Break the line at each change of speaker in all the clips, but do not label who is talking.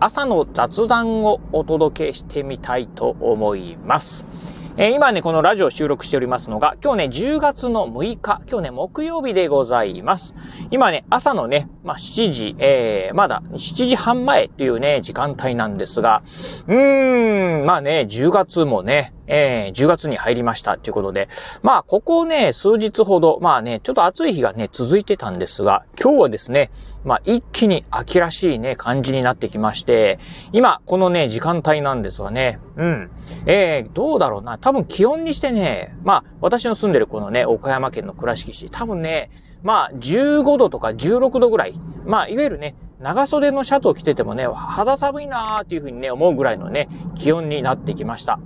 朝の雑談をお届けしてみたいと思います。えー、今ね、このラジオを収録しておりますのが、今日ね、10月の6日、今日ね、木曜日でございます。今ね、朝のね、まあ、7時、えー、まだ7時半前っていうね、時間帯なんですが、うーん、まあね、10月もね、えー、10月に入りましたっていうことで、まあ、ここね、数日ほど、まあね、ちょっと暑い日がね、続いてたんですが、今日はですね、まあ、一気に秋らしいね、感じになってきまして、今、このね、時間帯なんですがね、うん。えー、どうだろうな、多分気温にしてね、まあ、私の住んでるこのね、岡山県の倉敷市、多分ね、まあ、15度とか16度ぐらい、まあ、いわゆるね、長袖のシャツを着ててもね、肌寒いなーっていうふうにね、思うぐらいのね、気温になってきました。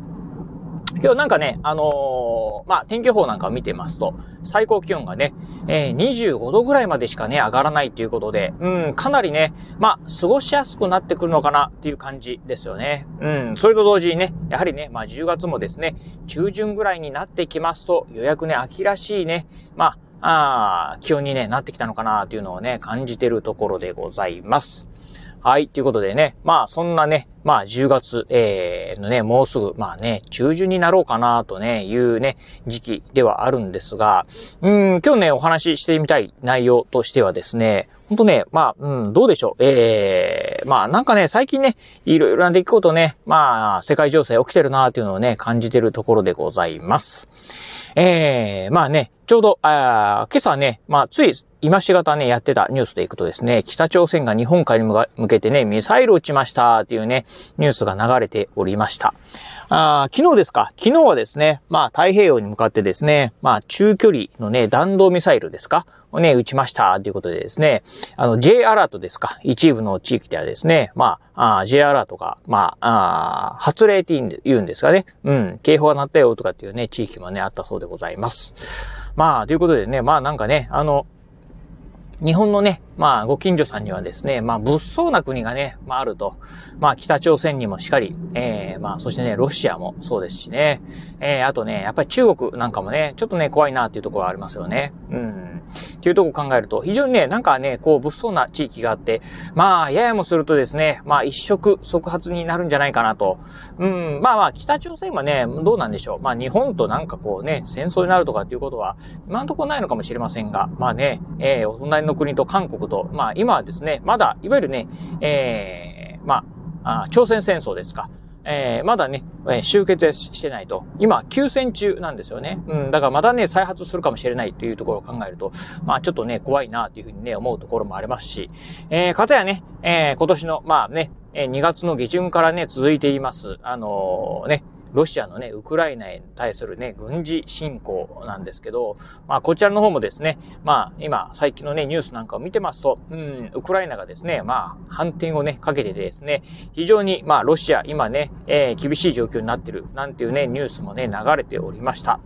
今日なんかね、あのー、まあ、天気予報なんかを見てますと、最高気温がね、えー、25度ぐらいまでしかね、上がらないということで、うん、かなりね、まあ、過ごしやすくなってくるのかなっていう感じですよね。うん、それと同時にね、やはりね、まあ、10月もですね、中旬ぐらいになってきますと、予約ね、秋らしいね、まあ、あ気温にね、なってきたのかなというのをね、感じてるところでございます。はい、ということでね、まあそんなね、まあ10月、えー、のね、もうすぐ、まあね、中旬になろうかなとね、いうね、時期ではあるんですが、うん、今日ね、お話ししてみたい内容としてはですね、ほんとね、まあ、うん、どうでしょう。ええー、まあなんかね、最近ね、いろいろな出来事ね、まあ、世界情勢起きてるなっていうのをね、感じてるところでございます。ええー、まあね、ちょうど、あ今朝ね、まあ、つい今しがたね、やってたニュースでいくとですね、北朝鮮が日本海に向けてね、ミサイルを撃ちましたっていうね、ニュースが流れておりました。あ昨日ですか？昨日はですね、まあ太平洋に向かってですね、まあ中距離のね、弾道ミサイルですか？をね、撃ちましたということでですね、あの J アラートですか？一部の地域ではですね、まあ、あ J アラートが、まあ、あ発令って言うんですかね？うん、警報が鳴ったよとかっていうね、地域もね、あったそうでございます。まあ、ということでね、まあなんかね、あの、日本のね、まあ、ご近所さんにはですね、まあ、物騒な国がね、まあ、あると。まあ、北朝鮮にもしっかり、ええー、まあ、そしてね、ロシアもそうですしね。ええー、あとね、やっぱり中国なんかもね、ちょっとね、怖いなっていうところはありますよね。うん。っていうとこを考えると、非常にね、なんかね、こう、物騒な地域があって、まあ、ややもするとですね、まあ、一触即発になるんじゃないかなと。うん、まあまあ、北朝鮮はね、どうなんでしょう。まあ、日本となんかこうね、戦争になるとかっていうことは、今んところないのかもしれませんが、まあね、ええー、お隣の国と韓国と、まあ、今はですね、まだ、いわゆるね、えー、まあ、朝鮮戦争ですか。えー、まだね、えー、終結してないと。今、休戦中なんですよね。うん、だからまだね、再発するかもしれないというところを考えると、まあちょっとね、怖いなというふうにね、思うところもありますし、えー、かたやね、えー、今年の、まあね、え2月の下旬からね、続いています、あのー、ね、ロシアのね、ウクライナへ対するね、軍事侵攻なんですけど、まあ、こちらの方もですね、まあ、今、最近のね、ニュースなんかを見てますと、うん、ウクライナがですね、まあ、反転をね、かけてですね、非常に、まあ、ロシア、今ね、えー、厳しい状況になってる、なんていうね、ニュースもね、流れておりました。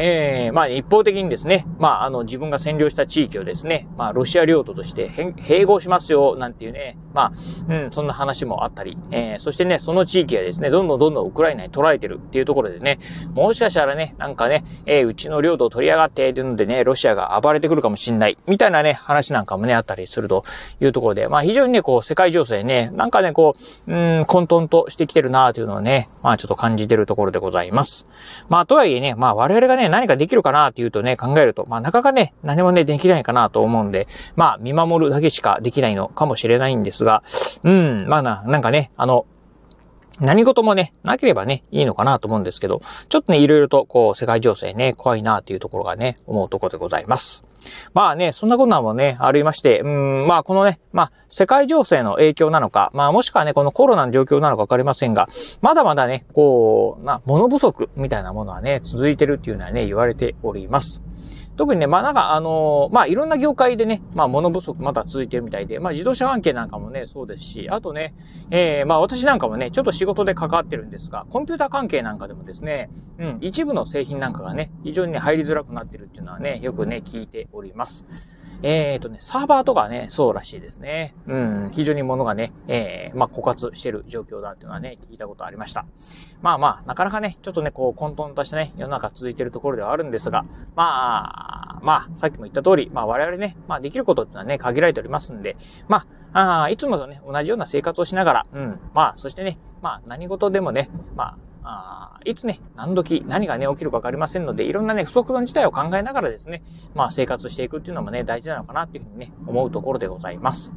えー、まあ一方的にですね、まああの自分が占領した地域をですね、まあロシア領土として併合しますよ、なんていうね、まあ、うん、そんな話もあったり、えー、そしてね、その地域はですね、どんどんどんどんウクライナに取られてるっていうところでね、もしかしたらね、なんかね、えー、うちの領土を取り上がってっていうのでね、ロシアが暴れてくるかもしんない、みたいなね、話なんかもね、あったりするというところで、まあ非常にね、こう、世界情勢ね、なんかね、こう、うん、混沌としてきてるなというのをね、まあちょっと感じてるところでございます。まあとはいえね、まあ我々がね、何かできるかなっていうとね、考えると、まあなかなかね、何もね、できないかなと思うんで、まあ見守るだけしかできないのかもしれないんですが、うん、まあな、なんかね、あの、何事もね、なければね、いいのかなと思うんですけど、ちょっとね、いろいろと、こう、世界情勢ね、怖いなっていうところがね、思うところでございます。まあね、そんなことなもね、ありまして、うん、まあこのね、まあ、世界情勢の影響なのか、まあもしくはね、このコロナの状況なのかわかりませんが、まだまだね、こう、まあ、物不足みたいなものはね、続いてるっていうのはね、言われております。特にね、まあなんかあのー、まあいろんな業界でね、まあ物不足まだ続いてるみたいで、まあ自動車関係なんかもね、そうですし、あとね、えー、まあ私なんかもね、ちょっと仕事で関わってるんですが、コンピューター関係なんかでもですね、うん、一部の製品なんかがね、非常にね、入りづらくなってるっていうのはね、よくね、聞いております。えっ、ー、とね、サーバーとかね、そうらしいですね。うん、非常に物がね、えー、まあ、枯渇してる状況だっていうのはね、聞いたことありました。まあまあ、なかなかね、ちょっとね、こう、混沌としたね、世の中続いてるところではあるんですが、まあ、まあ、さっきも言った通り、まあ我々ね、まあできることっていうのはね、限られておりますんで、まあ、あいつもとね、同じような生活をしながら、うん、まあ、そしてね、まあ何事でもね、まあ、あいつね、何時、何がね、起きるか分かりませんので、いろんなね、不足の事態を考えながらですね、まあ生活していくっていうのもね、大事なのかなっていうふうにね、思うところでございます。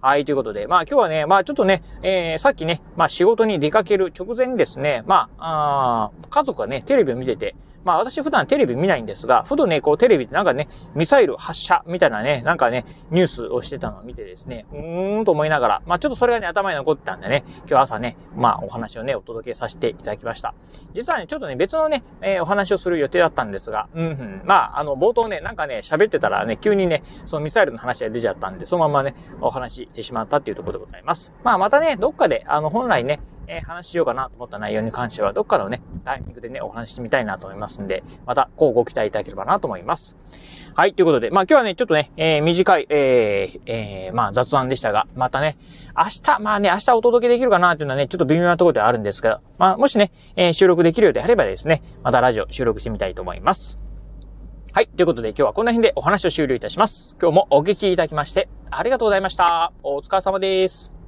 はい、ということで、まあ今日はね、まあちょっとね、えー、さっきね、まあ仕事に出かける直前にですね、まあ、あ家族がね、テレビを見てて、まあ私普段テレビ見ないんですが、ふとね、こうテレビってなんかね、ミサイル発射みたいなね、なんかね、ニュースをしてたのを見てですね、うーんと思いながら、まあちょっとそれがね、頭に残ってたんでね、今日朝ね、まあお話をね、お届けさせていただきました。実はね、ちょっとね、別のね、えー、お話をする予定だったんですが、うん、うん、まああの、冒頭ね、なんかね、喋ってたらね、急にね、そのミサイルの話が出ちゃったんで、そのままね、お話してしまったっていうところでございます。まあまたね、どっかで、あの、本来ね、えー、話しようかなと思った内容に関しては、どっかのね、タイミングでね、お話ししてみたいなと思いますんで、また、こうご期待いただければなと思います。はい、ということで、まあ今日はね、ちょっとね、えー、短い、えー、えー、まあ雑談でしたが、またね、明日、まあね、明日お届けできるかなというのはね、ちょっと微妙なところではあるんですが、まあもしね、えー、収録できるようであればですね、またラジオ収録してみたいと思います。はい。ということで今日はこの辺でお話を終了いたします。今日もお聞きいただきましてありがとうございました。お疲れ様です。